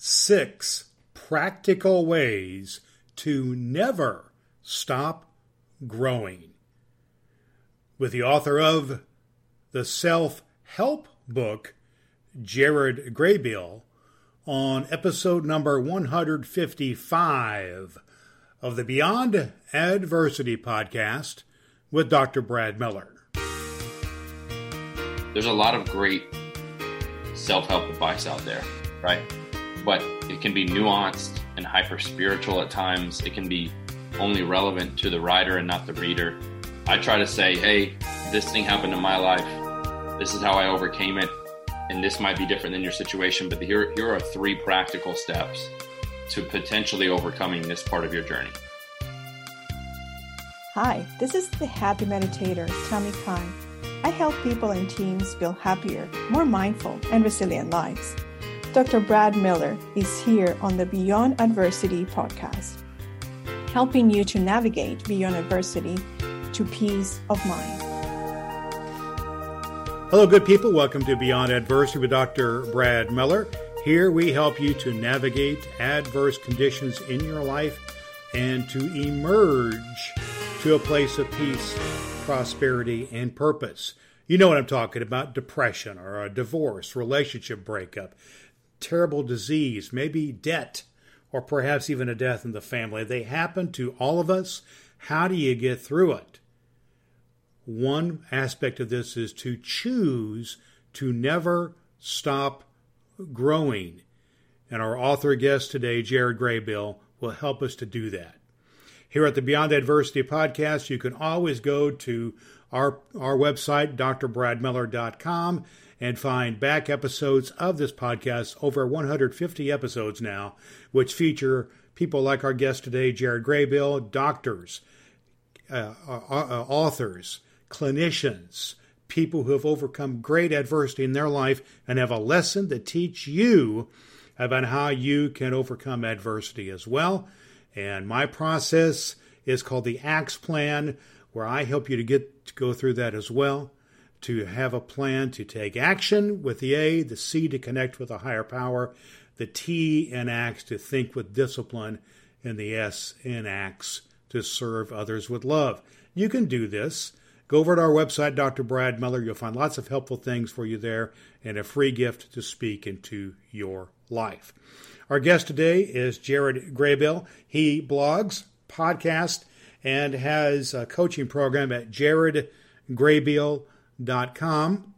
Six Practical Ways to Never Stop Growing. With the author of the self help book, Jared Graybeal, on episode number 155 of the Beyond Adversity podcast with Dr. Brad Miller. There's a lot of great self help advice out there, right? But it can be nuanced and hyper spiritual at times. It can be only relevant to the writer and not the reader. I try to say, hey, this thing happened in my life. This is how I overcame it and this might be different than your situation, but here, here are three practical steps to potentially overcoming this part of your journey. Hi, this is the Happy Meditator, Tommy Kai. I help people and teams build happier, more mindful, and resilient lives. Dr. Brad Miller is here on the Beyond Adversity podcast, helping you to navigate beyond adversity to peace of mind. Hello, good people. Welcome to Beyond Adversity with Dr. Brad Miller. Here we help you to navigate adverse conditions in your life and to emerge to a place of peace, prosperity, and purpose. You know what I'm talking about depression or a divorce, relationship breakup, terrible disease, maybe debt, or perhaps even a death in the family. They happen to all of us. How do you get through it? One aspect of this is to choose to never stop growing. And our author guest today, Jared Graybeal, will help us to do that. Here at the Beyond Adversity podcast, you can always go to our, our website, drbradmiller.com, and find back episodes of this podcast, over 150 episodes now, which feature people like our guest today, Jared Graybeal, doctors, uh, uh, authors, clinicians, people who have overcome great adversity in their life and have a lesson to teach you about how you can overcome adversity as well. And my process is called the ACTS plan, where I help you to get to go through that as well, to have a plan to take action with the A, the C to connect with a higher power, the T in ACTS to think with discipline, and the S in ACTS to serve others with love. You can do this Go over to our website, Dr. Brad Miller. You'll find lots of helpful things for you there and a free gift to speak into your life. Our guest today is Jared Graybeal. He blogs, podcasts, and has a coaching program at jaredgraybeal.com.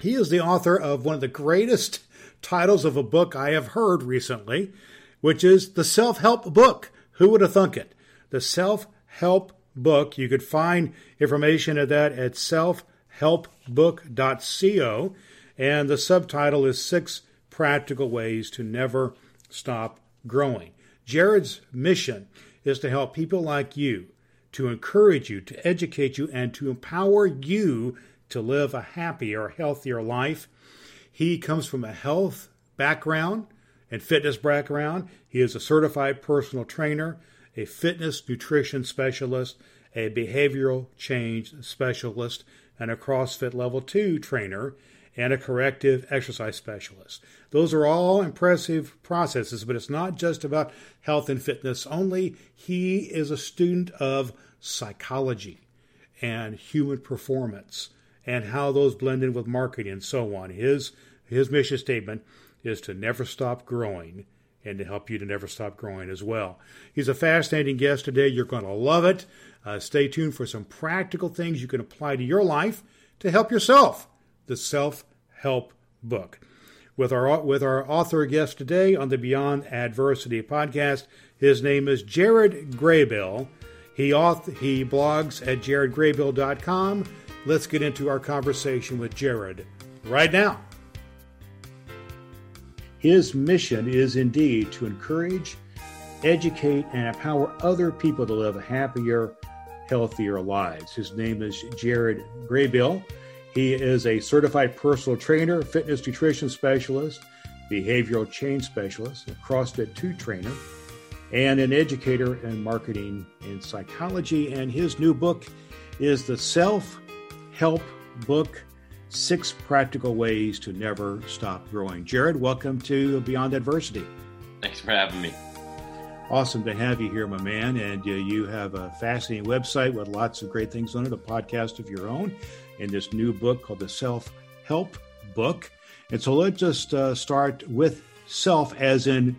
He is the author of one of the greatest titles of a book I have heard recently, which is The Self Help Book. Who would have thunk it? The Self Help book. You could find information of that at selfhelpbook.co. And the subtitle is Six Practical Ways to Never Stop Growing. Jared's mission is to help people like you, to encourage you, to educate you, and to empower you to live a happier, healthier life. He comes from a health background and fitness background. He is a certified personal trainer a fitness nutrition specialist, a behavioral change specialist, and a CrossFit Level 2 trainer, and a corrective exercise specialist. Those are all impressive processes, but it's not just about health and fitness only. He is a student of psychology and human performance and how those blend in with marketing and so on. His his mission statement is to never stop growing and to help you to never stop growing as well. He's a fascinating guest today. You're going to love it. Uh, stay tuned for some practical things you can apply to your life to help yourself. The Self Help Book. With our with our author guest today on the Beyond Adversity podcast, his name is Jared Graybeal. He auth- he blogs at jaredgraybeal.com. Let's get into our conversation with Jared right now. His mission is indeed to encourage, educate, and empower other people to live happier, healthier lives. His name is Jared Graybeal. He is a certified personal trainer, fitness nutrition specialist, behavioral change specialist, a CrossFit 2 trainer, and an educator in marketing and psychology. And his new book is the Self Help Book Six Practical Ways to Never Stop Growing. Jared, welcome to Beyond Adversity. Thanks for having me. Awesome to have you here, my man. And uh, you have a fascinating website with lots of great things on it, a podcast of your own, and this new book called the Self Help Book. And so let's just uh, start with self, as in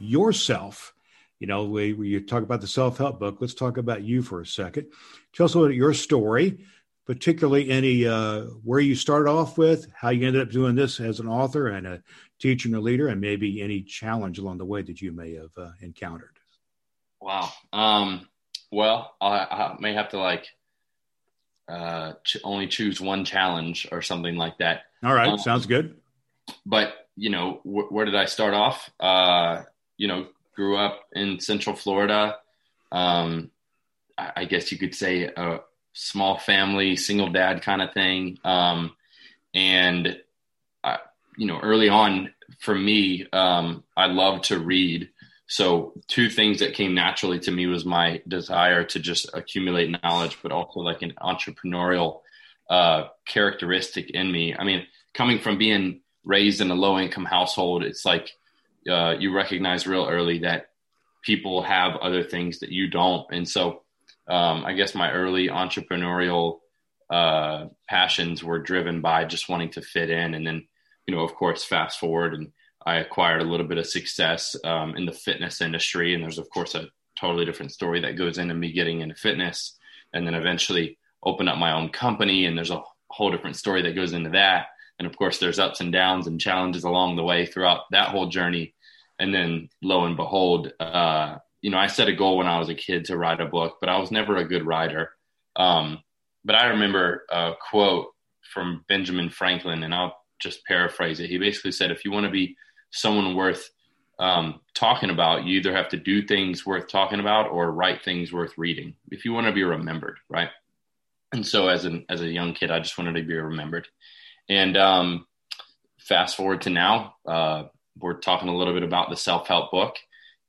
yourself. You know, we, we you talk about the self help book. Let's talk about you for a second. Tell us a about your story, particularly any uh, where you started off with, how you ended up doing this as an author and a teacher and a leader, and maybe any challenge along the way that you may have uh, encountered. Wow. Um, well, I, I, may have to like uh, ch- only choose one challenge or something like that. All right, um, sounds good. But you know, wh- where did I start off? Uh, you know, grew up in Central Florida. Um, I, I guess you could say a small family, single dad kind of thing. Um, and I, you know, early on for me, um, I love to read. So two things that came naturally to me was my desire to just accumulate knowledge, but also like an entrepreneurial uh, characteristic in me. I mean, coming from being raised in a low income household, it's like uh, you recognize real early that people have other things that you don't. And so um, I guess my early entrepreneurial uh, passions were driven by just wanting to fit in. And then, you know, of course, fast forward and I acquired a little bit of success um, in the fitness industry. And there's, of course, a totally different story that goes into me getting into fitness and then eventually open up my own company. And there's a whole different story that goes into that. And of course, there's ups and downs and challenges along the way throughout that whole journey. And then lo and behold, uh, you know, I set a goal when I was a kid to write a book, but I was never a good writer. Um, but I remember a quote from Benjamin Franklin, and I'll just paraphrase it. He basically said, if you want to be someone worth um, talking about, you either have to do things worth talking about or write things worth reading if you want to be remembered, right? And so, as an as a young kid, I just wanted to be remembered. And um, fast forward to now, uh, we're talking a little bit about the self help book,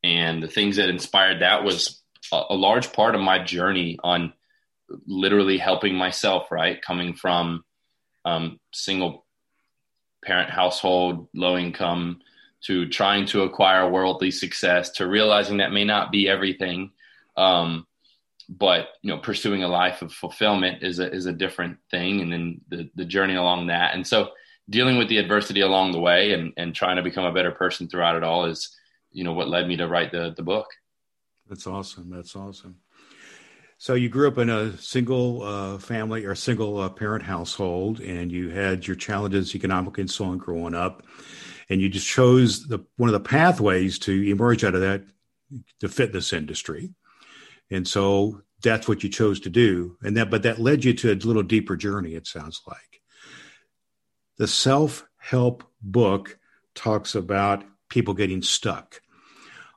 and the things that inspired that was a, a large part of my journey on literally helping myself. Right, coming from um, single parent household, low income, to trying to acquire worldly success, to realizing that may not be everything. Um, but you know, pursuing a life of fulfillment is a is a different thing, and then the the journey along that, and so dealing with the adversity along the way, and and trying to become a better person throughout it all is, you know, what led me to write the the book. That's awesome. That's awesome. So you grew up in a single uh, family or single uh, parent household, and you had your challenges economically and so on growing up and you just chose the one of the pathways to emerge out of that the fitness industry and so that's what you chose to do and that but that led you to a little deeper journey it sounds like the self-help book talks about people getting stuck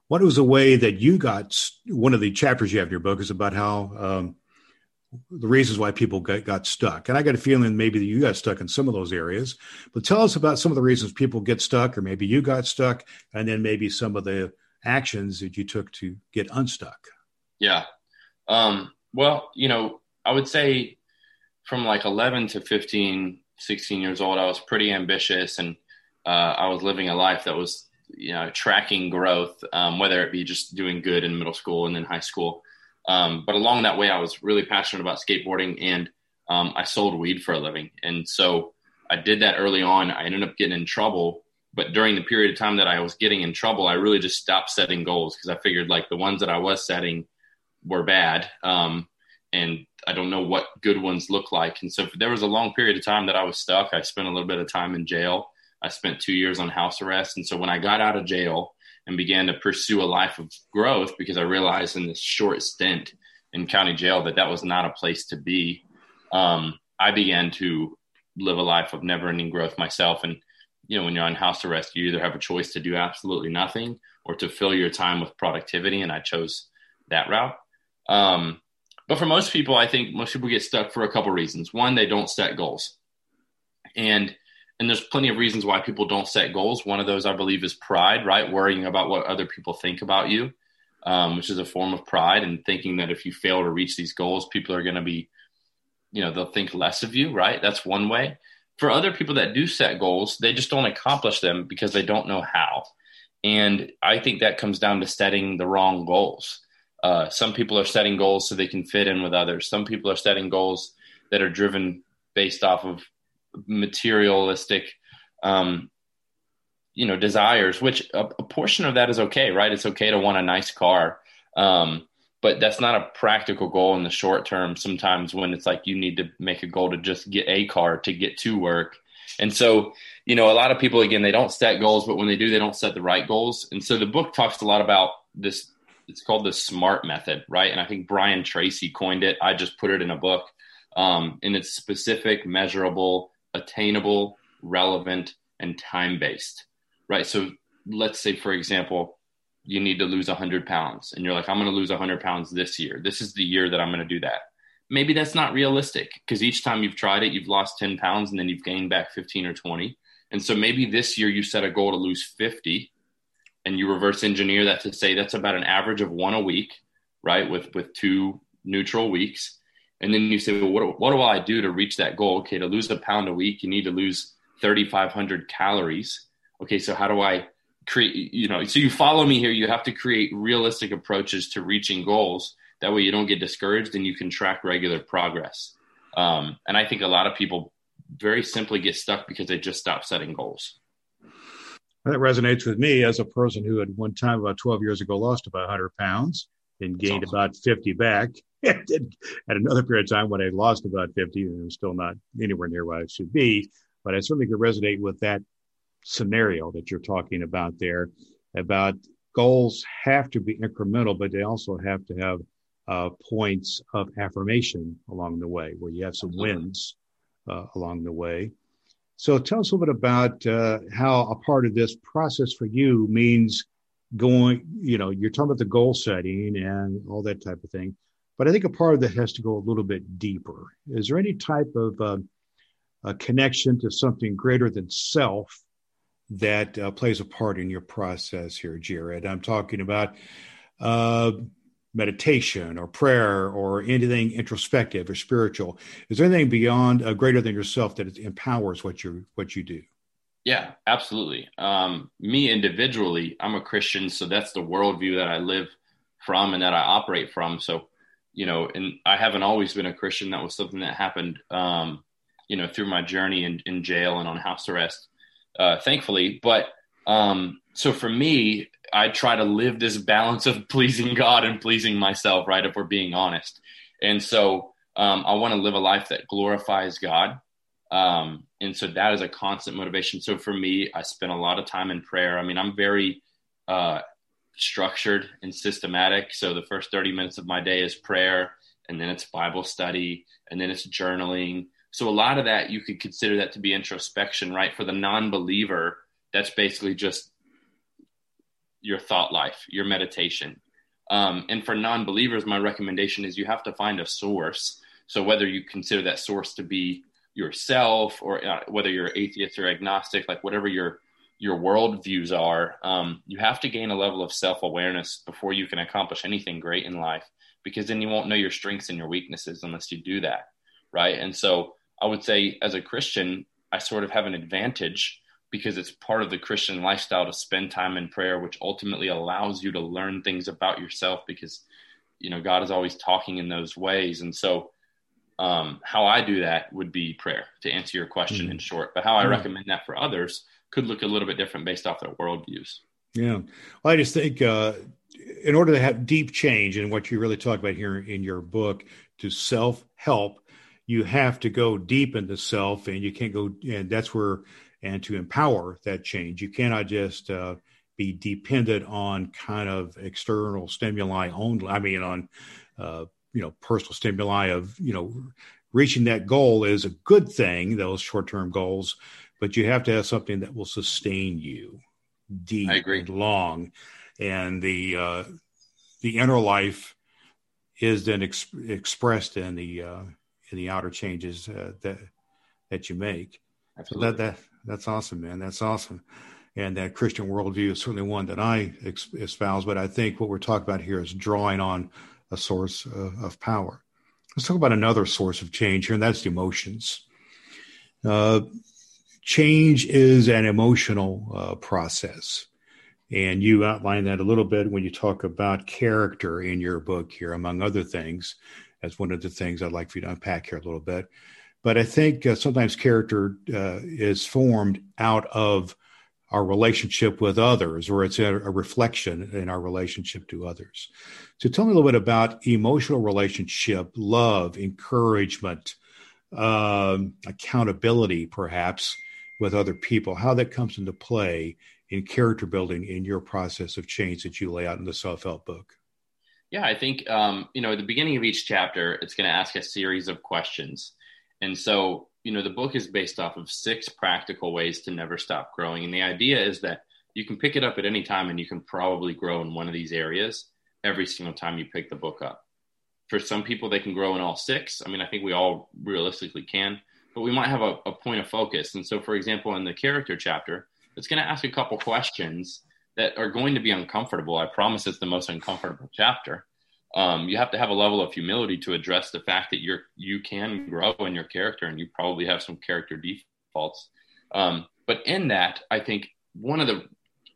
what was a way that you got one of the chapters you have in your book is about how um, the reasons why people got, got stuck. And I got a feeling maybe you got stuck in some of those areas. But tell us about some of the reasons people get stuck, or maybe you got stuck, and then maybe some of the actions that you took to get unstuck. Yeah. Um, well, you know, I would say from like 11 to 15, 16 years old, I was pretty ambitious and uh, I was living a life that was, you know, tracking growth, um, whether it be just doing good in middle school and then high school. Um, but along that way, I was really passionate about skateboarding and um, I sold weed for a living. And so I did that early on. I ended up getting in trouble. But during the period of time that I was getting in trouble, I really just stopped setting goals because I figured like the ones that I was setting were bad. Um, and I don't know what good ones look like. And so there was a long period of time that I was stuck. I spent a little bit of time in jail. I spent two years on house arrest. And so when I got out of jail, and began to pursue a life of growth because I realized in this short stint in county jail that that was not a place to be. Um, I began to live a life of never ending growth myself. And, you know, when you're on house arrest, you either have a choice to do absolutely nothing or to fill your time with productivity. And I chose that route. Um, but for most people, I think most people get stuck for a couple reasons. One, they don't set goals. And and there's plenty of reasons why people don't set goals. One of those, I believe, is pride, right? Worrying about what other people think about you, um, which is a form of pride, and thinking that if you fail to reach these goals, people are going to be, you know, they'll think less of you, right? That's one way. For other people that do set goals, they just don't accomplish them because they don't know how. And I think that comes down to setting the wrong goals. Uh, some people are setting goals so they can fit in with others. Some people are setting goals that are driven based off of materialistic, um, you know, desires. Which a, a, portion of that is okay, right? It's okay to want a nice car, um, but that's not a practical goal in the short term. Sometimes when it's like you need to make a goal to just get a car to get to work, and so you know, a lot of people again they don't set goals, but when they do, they don't set the right goals. And so the book talks a lot about this it's called the SMART method, right? And I think Brian Tracy coined it. I just put it in a book. Um, and it's specific, measurable, attainable, relevant, and time based, right? So let's say, for example, you need to lose 100 pounds and you're like, I'm going to lose 100 pounds this year. This is the year that I'm going to do that. Maybe that's not realistic because each time you've tried it, you've lost 10 pounds and then you've gained back 15 or 20. And so maybe this year you set a goal to lose 50 and you reverse engineer that to say that's about an average of one a week, right? With with two neutral weeks, and then you say, well, what what do I do to reach that goal? Okay, to lose a pound a week, you need to lose thirty five hundred calories. Okay, so how do I create? You know, so you follow me here. You have to create realistic approaches to reaching goals. That way, you don't get discouraged, and you can track regular progress. Um, and I think a lot of people very simply get stuck because they just stop setting goals. That resonates with me as a person who had one time about 12 years ago lost about 100 pounds and gained awesome. about 50 back. at another period of time when I lost about 50 and I'm still not anywhere near where I should be. But I certainly could resonate with that scenario that you're talking about there about goals have to be incremental, but they also have to have uh, points of affirmation along the way where you have some wins uh, along the way. So tell us a little bit about uh, how a part of this process for you means going, you know, you're talking about the goal setting and all that type of thing. But I think a part of that has to go a little bit deeper. Is there any type of uh, a connection to something greater than self that uh, plays a part in your process here, Jared? I'm talking about uh, meditation or prayer or anything introspective or spiritual is there anything beyond uh, greater than yourself that empowers what you what you do yeah absolutely um, me individually i'm a christian so that's the worldview that i live from and that i operate from so you know and i haven't always been a christian that was something that happened um, you know through my journey in, in jail and on house arrest uh, thankfully but um, so for me I try to live this balance of pleasing God and pleasing myself, right? If we're being honest. And so um, I want to live a life that glorifies God. Um, and so that is a constant motivation. So for me, I spend a lot of time in prayer. I mean, I'm very uh, structured and systematic. So the first 30 minutes of my day is prayer, and then it's Bible study, and then it's journaling. So a lot of that you could consider that to be introspection, right? For the non believer, that's basically just your thought life, your meditation. Um, and for non believers, my recommendation is you have to find a source. So whether you consider that source to be yourself or uh, whether you're atheist or agnostic, like whatever your your world views are, um, you have to gain a level of self awareness before you can accomplish anything great in life. Because then you won't know your strengths and your weaknesses unless you do that, right? And so I would say, as a Christian, I sort of have an advantage because it's part of the Christian lifestyle to spend time in prayer, which ultimately allows you to learn things about yourself because, you know, God is always talking in those ways. And so, um, how I do that would be prayer to answer your question mm-hmm. in short. But how I mm-hmm. recommend that for others could look a little bit different based off their worldviews. Yeah. Well, I just think uh, in order to have deep change in what you really talk about here in your book to self help, you have to go deep into self and you can't go, and that's where and to empower that change. You cannot just uh, be dependent on kind of external stimuli only. I mean, on uh, you know personal stimuli of you know reaching that goal is a good thing. Those short term goals, but you have to have something that will sustain you deep and long, and the uh, the inner life is then ex- expressed in the uh, in the outer changes uh, that that you make. Absolutely. So that that that's awesome, man. That's awesome. And that Christian worldview is certainly one that I espouse. But I think what we're talking about here is drawing on a source of power. Let's talk about another source of change here, and that's the emotions. Uh, change is an emotional uh, process. And you outline that a little bit when you talk about character in your book here, among other things. As one of the things I'd like for you to unpack here a little bit. But I think uh, sometimes character uh, is formed out of our relationship with others, or it's a, a, reflection in our relationship to others. So tell me a little bit about emotional relationship, love, encouragement, um, accountability, perhaps, with other people, how that comes into play in character building in your process of change that you lay out in the self help book. Yeah, I think, um, you know, at the beginning of each chapter, it's going to ask a series of questions. And so you know, the book is based off of six practical ways to never stop growing. And the idea is that you can pick it up at any time and you can probably grow in one of these areas every single time you pick the book up. For some people, they can grow in all six. I mean, I think we all realistically can, but we might have a, a point of focus. And so, for example, in the character chapter, it's going to ask a couple questions that are going to be uncomfortable. I promise it's the most uncomfortable chapter um, you have to have a level of humility to address the fact that you're you can grow in your character and you probably have some character defaults. Um, but in that, I think one of the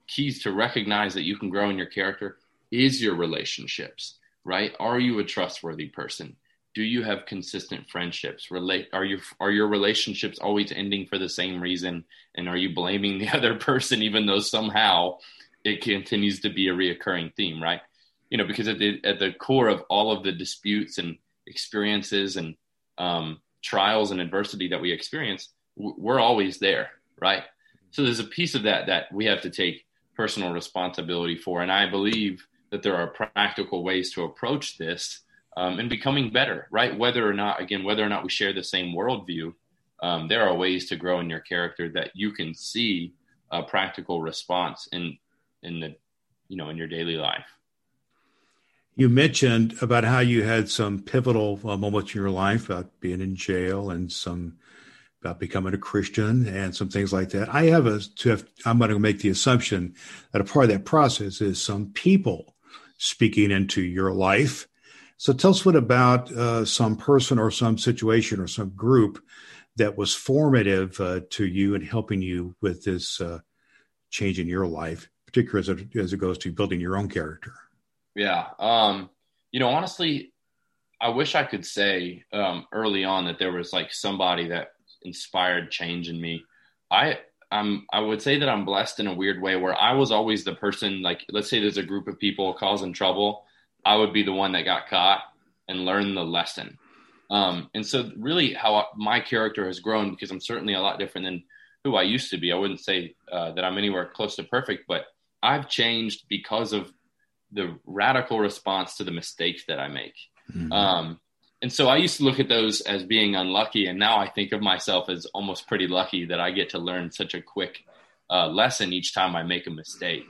keys to recognize that you can grow in your character is your relationships. Right? Are you a trustworthy person? Do you have consistent friendships? Relate? Are you are your relationships always ending for the same reason? And are you blaming the other person even though somehow it continues to be a reoccurring theme? Right? You know, because at the at the core of all of the disputes and experiences and um, trials and adversity that we experience, we're always there, right? So there's a piece of that that we have to take personal responsibility for, and I believe that there are practical ways to approach this um, and becoming better, right? Whether or not, again, whether or not we share the same worldview, um, there are ways to grow in your character that you can see a practical response in in the you know in your daily life. You mentioned about how you had some pivotal uh, moments in your life about being in jail and some about becoming a Christian and some things like that. I have a to have, I'm going to make the assumption that a part of that process is some people speaking into your life. So tell us what about uh, some person or some situation or some group that was formative uh, to you and helping you with this uh, change in your life, particularly as it, as it goes to building your own character. Yeah. Um, you know, honestly, I wish I could say um, early on that there was like somebody that inspired change in me. I I'm I would say that I'm blessed in a weird way where I was always the person like let's say there's a group of people causing trouble, I would be the one that got caught and learned the lesson. Um, and so really how my character has grown because I'm certainly a lot different than who I used to be. I wouldn't say uh, that I'm anywhere close to perfect, but I've changed because of the radical response to the mistakes that I make. Mm-hmm. Um, and so I used to look at those as being unlucky, and now I think of myself as almost pretty lucky that I get to learn such a quick uh, lesson each time I make a mistake.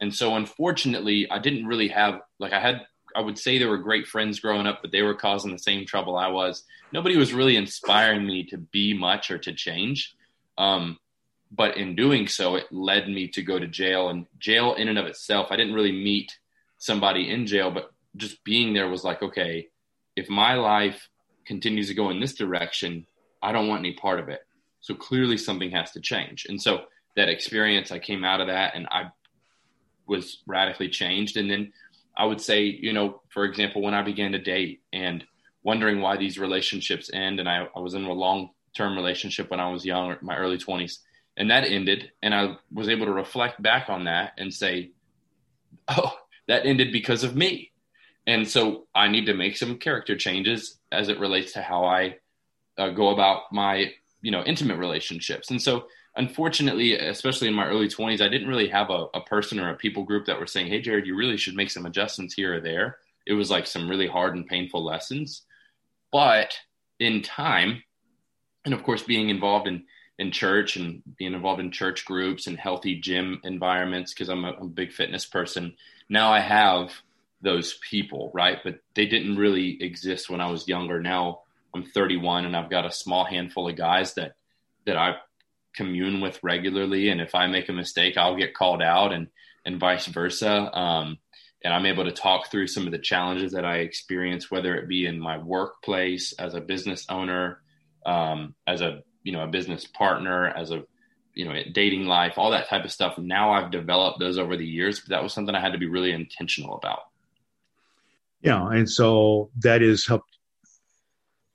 And so, unfortunately, I didn't really have like I had. I would say there were great friends growing up, but they were causing the same trouble I was. Nobody was really inspiring me to be much or to change. Um, but in doing so, it led me to go to jail. And jail, in and of itself, I didn't really meet somebody in jail, but just being there was like, okay, if my life continues to go in this direction, I don't want any part of it. So clearly something has to change. And so that experience, I came out of that and I was radically changed. And then I would say, you know, for example, when I began to date and wondering why these relationships end, and I, I was in a long term relationship when I was young, my early 20s, and that ended. And I was able to reflect back on that and say, oh, that ended because of me. And so I need to make some character changes as it relates to how I uh, go about my, you know, intimate relationships. And so unfortunately, especially in my early 20s, I didn't really have a, a person or a people group that were saying, Hey, Jared, you really should make some adjustments here or there. It was like some really hard and painful lessons. But in time, and of course, being involved in in church and being involved in church groups and healthy gym environments because I'm, I'm a, big fitness person now I have those people, right? But they didn't really exist when I was younger. Now I'm 31 and I've got a small handful of guys that that I commune with regularly. And if I make a mistake, I'll get called out and and vice versa. Um, and I'm able to talk through some of the challenges that I experience, whether it be in my workplace as a business owner, um, as a you know a business partner, as a you know, dating life, all that type of stuff. Now I've developed those over the years, but that was something I had to be really intentional about. Yeah. And so that is helped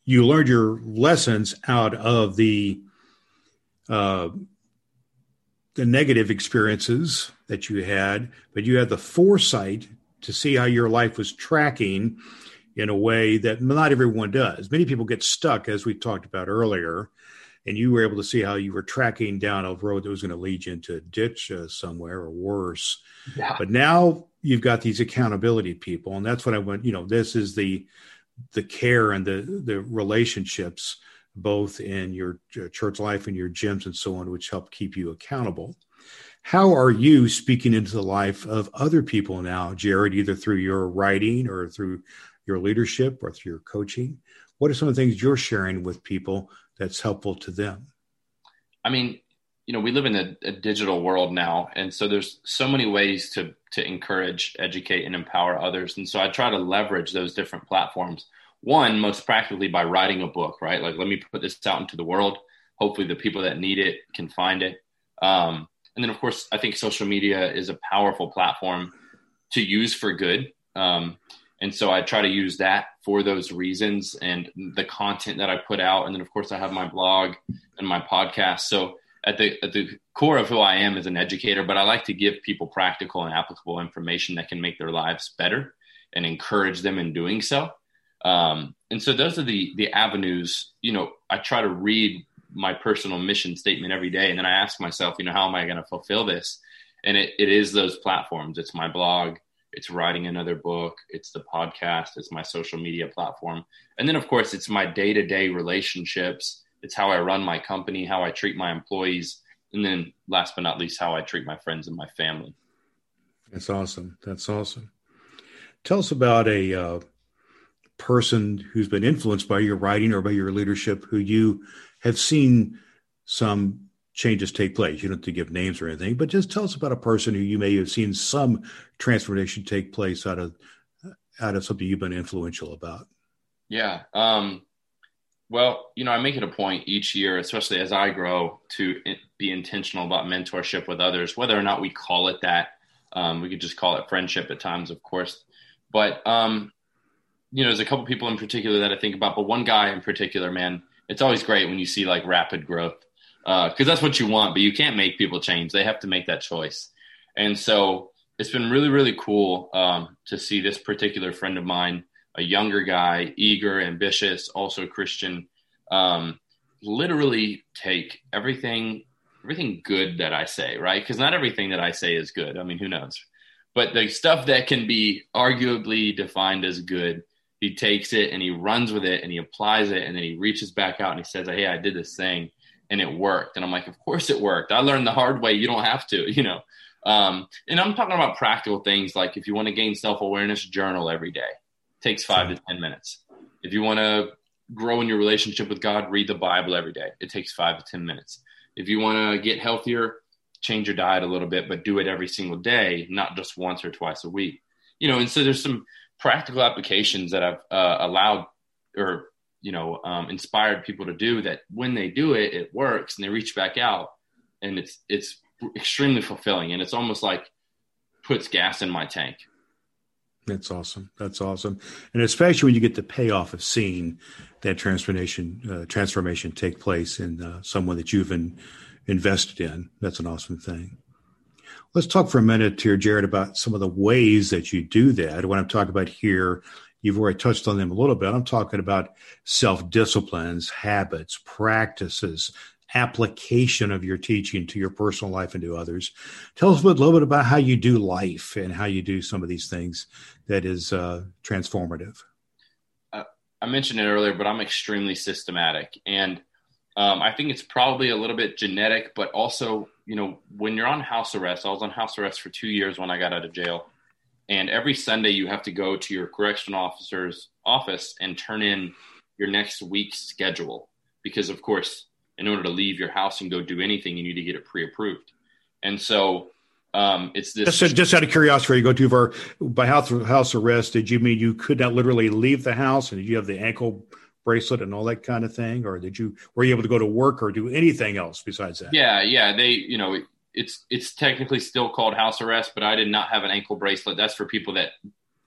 you learned your lessons out of the, uh, the negative experiences that you had, but you had the foresight to see how your life was tracking in a way that not everyone does. Many people get stuck, as we talked about earlier, and you were able to see how you were tracking down a road that was going to lead you into a ditch uh, somewhere or worse. Yeah. But now you've got these accountability people, and that's what I want. You know, this is the the care and the the relationships both in your church life and your gyms and so on, which help keep you accountable. How are you speaking into the life of other people now, Jared, either through your writing or through your leadership or through your coaching? What are some of the things you're sharing with people that's helpful to them? I mean, you know, we live in a, a, digital world now, and so there's so many ways to to encourage, educate, and empower others. And so I try to leverage those different platforms. One, most practically by writing a book, right? Like, let me put this out into the world. Hopefully, the people that need it can find it. Um, and then, of course, I think social media is a powerful platform to use for good. Um, and so I try to use that for those reasons and the content that I put out. And then, of course, I have my blog and my podcast. So at the at the core of who I am is an educator, but I like to give people practical and applicable information that can make their lives better and encourage them in doing so. Um, and so those are the the avenues. You know, I try to read my personal mission statement every day, and then I ask myself, you know, how am I going to fulfill this? And it, it is those platforms. It's my blog it's writing another book, it's the podcast, it's my social media platform. And then, of course, it's my day to day relationships. It's how I run my company, how I treat my employees. And then, last but not least, how I treat my friends and my family. That's awesome. That's awesome. Tell us about a uh, person who's been influenced by your writing or by your leadership who you have seen some changes take place. You don't have to give names or anything, but just tell us about a person who you may have seen some transformation take place out of out of something you've been influential about. Yeah. Um, well, you know, I make it a point each year, especially as I grow, to be intentional about mentorship with others, whether or not we call it that. Um, we could just call it friendship at times, of course. But um, you know, there's a couple people in particular that I think about, but one guy in particular, man, it's always great when you see like rapid growth because uh, that's what you want, but you can't make people change. They have to make that choice. And so it's been really, really cool um, to see this particular friend of mine, a younger guy, eager, ambitious, also Christian, um, literally take everything, everything good that I say, right? Because not everything that I say is good. I mean, who knows? But the stuff that can be arguably defined as good, he takes it and he runs with it and he applies it and then he reaches back out and he says, Hey, I did this thing and it worked. And I'm like, of course it worked. I learned the hard way. You don't have to, you know. Um, and I'm talking about practical things like if you want to gain self awareness, journal every day. It takes five to 10 minutes. If you want to grow in your relationship with God, read the Bible every day. It takes five to 10 minutes. If you want to get healthier, change your diet a little bit, but do it every single day, not just once or twice a week. You know, and so there's some practical applications that I've uh, allowed or you know um, inspired people to do that when they do it it works and they reach back out and it's it's extremely fulfilling and it's almost like puts gas in my tank. That's awesome. That's awesome. And especially when you get the payoff of seeing that transformation uh, transformation take place in uh, someone that you've in, invested in. That's an awesome thing. Let's talk for a minute here jared about some of the ways that you do that. What i'm talking about here You've already touched on them a little bit. I'm talking about self disciplines, habits, practices, application of your teaching to your personal life and to others. Tell us a little bit about how you do life and how you do some of these things that is uh, transformative. Uh, I mentioned it earlier, but I'm extremely systematic. And um, I think it's probably a little bit genetic, but also, you know, when you're on house arrest, I was on house arrest for two years when I got out of jail. And every Sunday, you have to go to your correctional officer's office and turn in your next week's schedule. Because, of course, in order to leave your house and go do anything, you need to get it pre approved. And so um, it's this. Just, just, out of curiosity, you go to for by house house arrest. Did you mean you could not literally leave the house, and did you have the ankle bracelet and all that kind of thing, or did you were you able to go to work or do anything else besides that? Yeah, yeah. They, you know, it's it's technically still called house arrest, but I did not have an ankle bracelet. That's for people that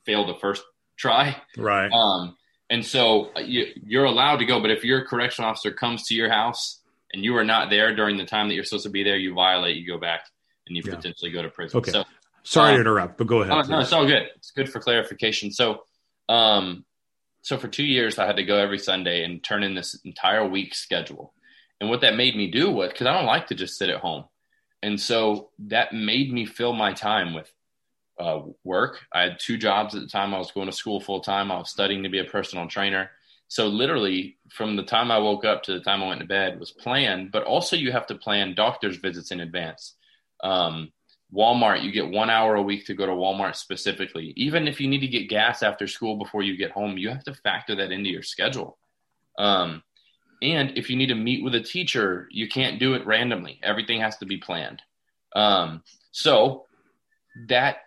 failed the first try, right? Um, and so uh, you, you're allowed to go, but if your correction officer comes to your house and you are not there during the time that you're supposed to be there, you violate. You go back and you yeah. potentially go to prison. Okay. So, sorry um, to interrupt, but go ahead. Oh, no, it's all good. It's good for clarification. So, um, so for two years, I had to go every Sunday and turn in this entire week schedule. And what that made me do was because I don't like to just sit at home. And so that made me fill my time with uh, work. I had two jobs at the time. I was going to school full time. I was studying to be a personal trainer. So literally, from the time I woke up to the time I went to bed was planned. But also, you have to plan doctor's visits in advance. Um, Walmart, you get one hour a week to go to Walmart specifically. Even if you need to get gas after school before you get home, you have to factor that into your schedule. Um, and if you need to meet with a teacher, you can't do it randomly. Everything has to be planned. Um, so that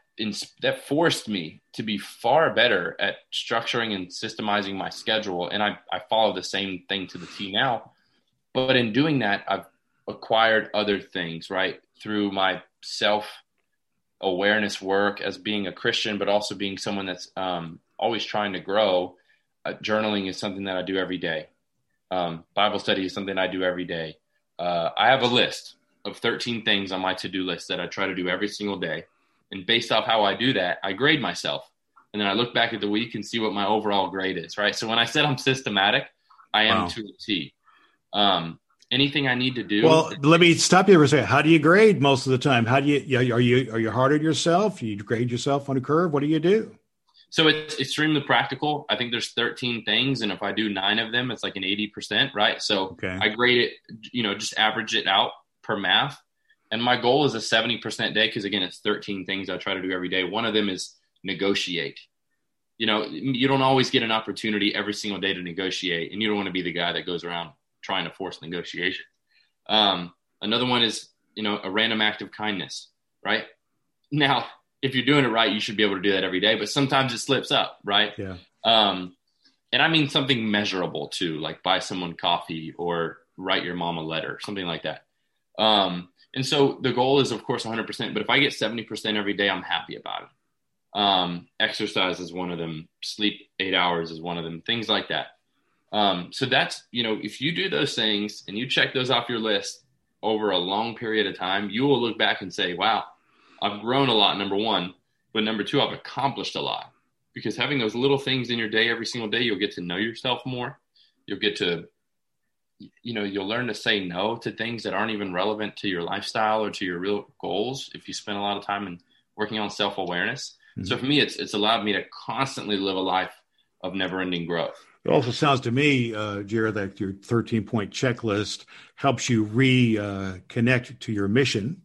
that forced me to be far better at structuring and systemizing my schedule. And I, I follow the same thing to the T now. But in doing that, I've acquired other things, right? Through my self awareness work as being a Christian, but also being someone that's um, always trying to grow. Uh, journaling is something that I do every day. Um, Bible study is something I do every day. Uh, I have a list of 13 things on my to do list that I try to do every single day. And based off how I do that, I grade myself. And then I look back at the week and see what my overall grade is, right? So when I said I'm systematic, I am wow. to a T. Um, anything I need to do. Well, let me stop you for a second. How do you grade most of the time? How do you are you are you hard on yourself? You grade yourself on a curve. What do you do? So it's extremely practical. I think there's 13 things, and if I do nine of them, it's like an 80 percent, right? So okay. I grade it, you know, just average it out per math. And my goal is a 70 percent day because again, it's 13 things I try to do every day. One of them is negotiate. You know, you don't always get an opportunity every single day to negotiate, and you don't want to be the guy that goes around trying to force negotiation. Um, another one is, you know, a random act of kindness, right? Now, if you're doing it right, you should be able to do that every day, but sometimes it slips up, right? Yeah. Um, and I mean something measurable too, like buy someone coffee or write your mom a letter, something like that. Um, and so the goal is, of course, 100%. But if I get 70% every day, I'm happy about it. Um, exercise is one of them. Sleep eight hours is one of them. Things like that. Um, so that's, you know, if you do those things and you check those off your list over a long period of time, you will look back and say, wow, I've grown a lot, number one. But number two, I've accomplished a lot because having those little things in your day every single day, you'll get to know yourself more. You'll get to, you know, you'll learn to say no to things that aren't even relevant to your lifestyle or to your real goals if you spend a lot of time in working on self awareness. Mm-hmm. So for me, it's it's allowed me to constantly live a life of never ending growth. It also sounds to me, uh, Jared, that your 13 point checklist helps you reconnect uh, to your mission.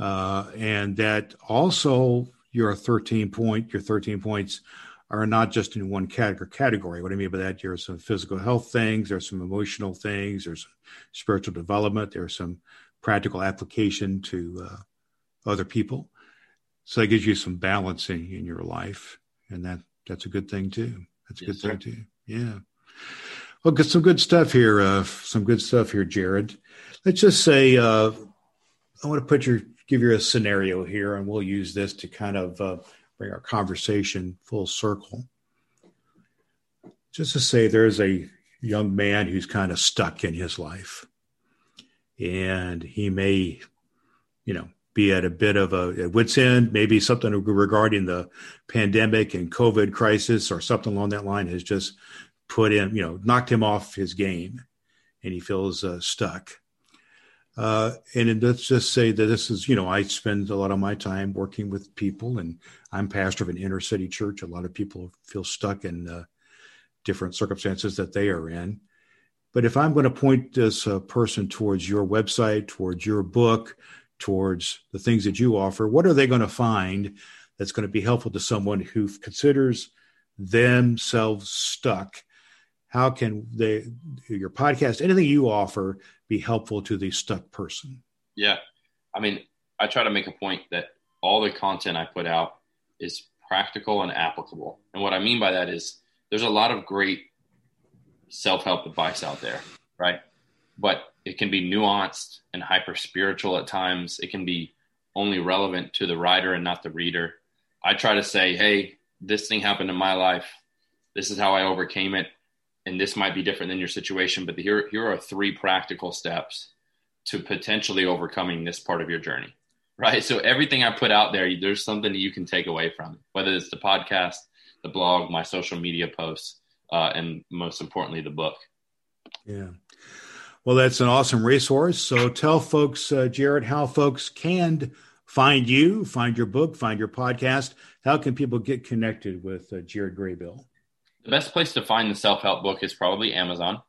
Uh, and that also your 13 point, your 13 points are not just in one category. What I mean by that, there's some physical health things, there's some emotional things, there's some spiritual development, there's some practical application to uh, other people. So that gives you some balancing in your life, and that that's a good thing too. That's a yes, good sir. thing too. Yeah. Well, get some good stuff here. Uh, some good stuff here, Jared. Let's just say uh, I want to put your give you a scenario here, and we'll use this to kind of uh, bring our conversation full circle. Just to say, there's a young man who's kind of stuck in his life, and he may, you know, be at a bit of a wit's end, maybe something regarding the pandemic and COVID crisis or something along that line has just put him, you know, knocked him off his game and he feels uh, stuck. Uh, and let's just say that this is, you know, I spend a lot of my time working with people, and I'm pastor of an inner city church. A lot of people feel stuck in uh, different circumstances that they are in. But if I'm going to point this uh, person towards your website, towards your book, towards the things that you offer, what are they going to find that's going to be helpful to someone who considers themselves stuck? How can they, your podcast, anything you offer, be helpful to the stuck person? Yeah. I mean, I try to make a point that all the content I put out is practical and applicable. And what I mean by that is there's a lot of great self help advice out there, right? But it can be nuanced and hyper spiritual at times. It can be only relevant to the writer and not the reader. I try to say, hey, this thing happened in my life. This is how I overcame it. And this might be different than your situation, but here, here are three practical steps to potentially overcoming this part of your journey. Right. So everything I put out there, there's something that you can take away from it, whether it's the podcast, the blog, my social media posts, uh, and most importantly, the book. Yeah. Well, that's an awesome resource. So tell folks, uh, Jared, how folks can find you, find your book, find your podcast. How can people get connected with uh, Jared Graybeal? The best place to find the self help book is probably Amazon.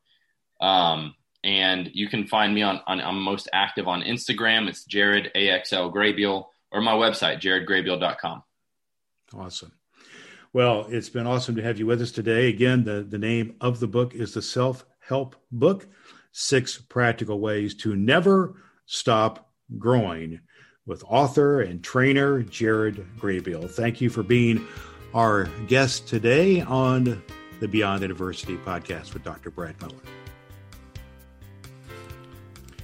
Um, and you can find me on, on, I'm most active on Instagram. It's Jared AXL Graybeal or my website, jaredgraybeal.com. Awesome. Well, it's been awesome to have you with us today. Again, the, the name of the book is The Self Help Book Six Practical Ways to Never Stop Growing with author and trainer Jared Graybeal. Thank you for being our guest today on the Beyond Adversity podcast with Dr. Brad Miller.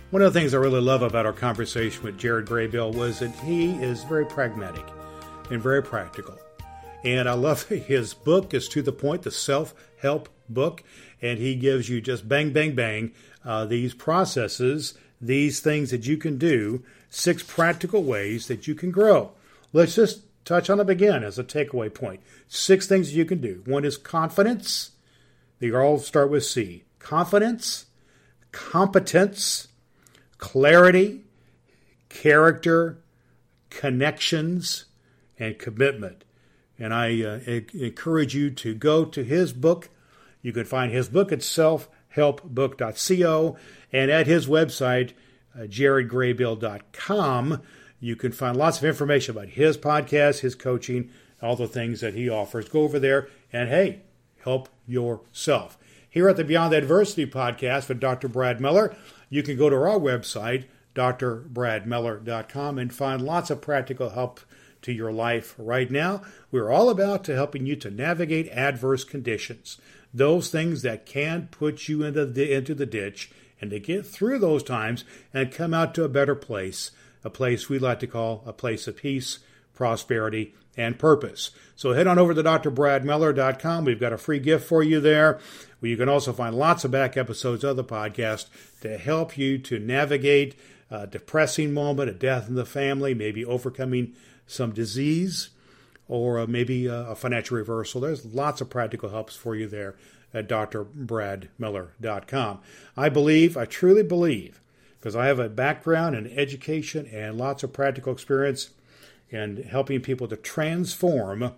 One of the things I really love about our conversation with Jared Graybeal was that he is very pragmatic and very practical. And I love his book is to the point, the self help book, and he gives you just bang, bang, bang uh, these processes, these things that you can do, six practical ways that you can grow. Let's just touch on them again as a takeaway point. Six things you can do. One is confidence. They all start with C. Confidence, competence, clarity, character, connections, and commitment. And I uh, encourage you to go to his book. You can find his book at selfhelpbook.co and at his website, uh, jaredgraybeal.com. You can find lots of information about his podcast, his coaching, all the things that he offers. Go over there and hey, help yourself. Here at the Beyond Adversity podcast with Dr. Brad Miller, you can go to our website, drbradmiller.com, and find lots of practical help to your life right now. We're all about to helping you to navigate adverse conditions, those things that can put you into the, into the ditch, and to get through those times and come out to a better place, a place we like to call a place of peace, prosperity, and purpose. So head on over to drbradmiller.com. We've got a free gift for you there. Where you can also find lots of back episodes of the podcast to help you to navigate a depressing moment, a death in the family, maybe overcoming some disease, or maybe a, financial reversal. There's lots of practical helps for you there at drbradmiller.com. I believe, I truly believe, because I have a background in education and lots of practical experience in helping people to transform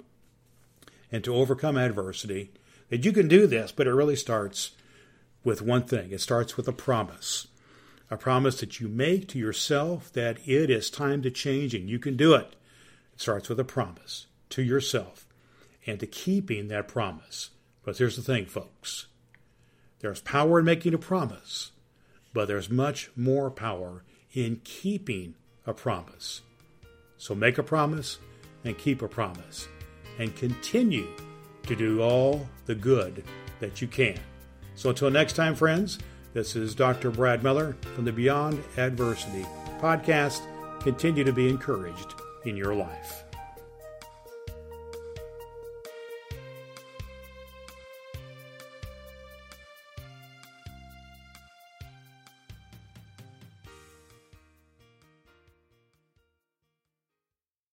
and to overcome adversity, that you can do this, but it really starts with one thing. It starts with a promise. A promise that you make to yourself that it is time to change and you can do it. It starts with a promise to yourself and to keeping that promise. But here's the thing, folks. There's power in making a promise, but there's much more power in keeping a promise. So make a promise and keep a promise and continue to do all the good that you can. So until next time, friends, this is Dr. Brad Miller from the Beyond Adversity podcast. Continue to be encouraged in your life.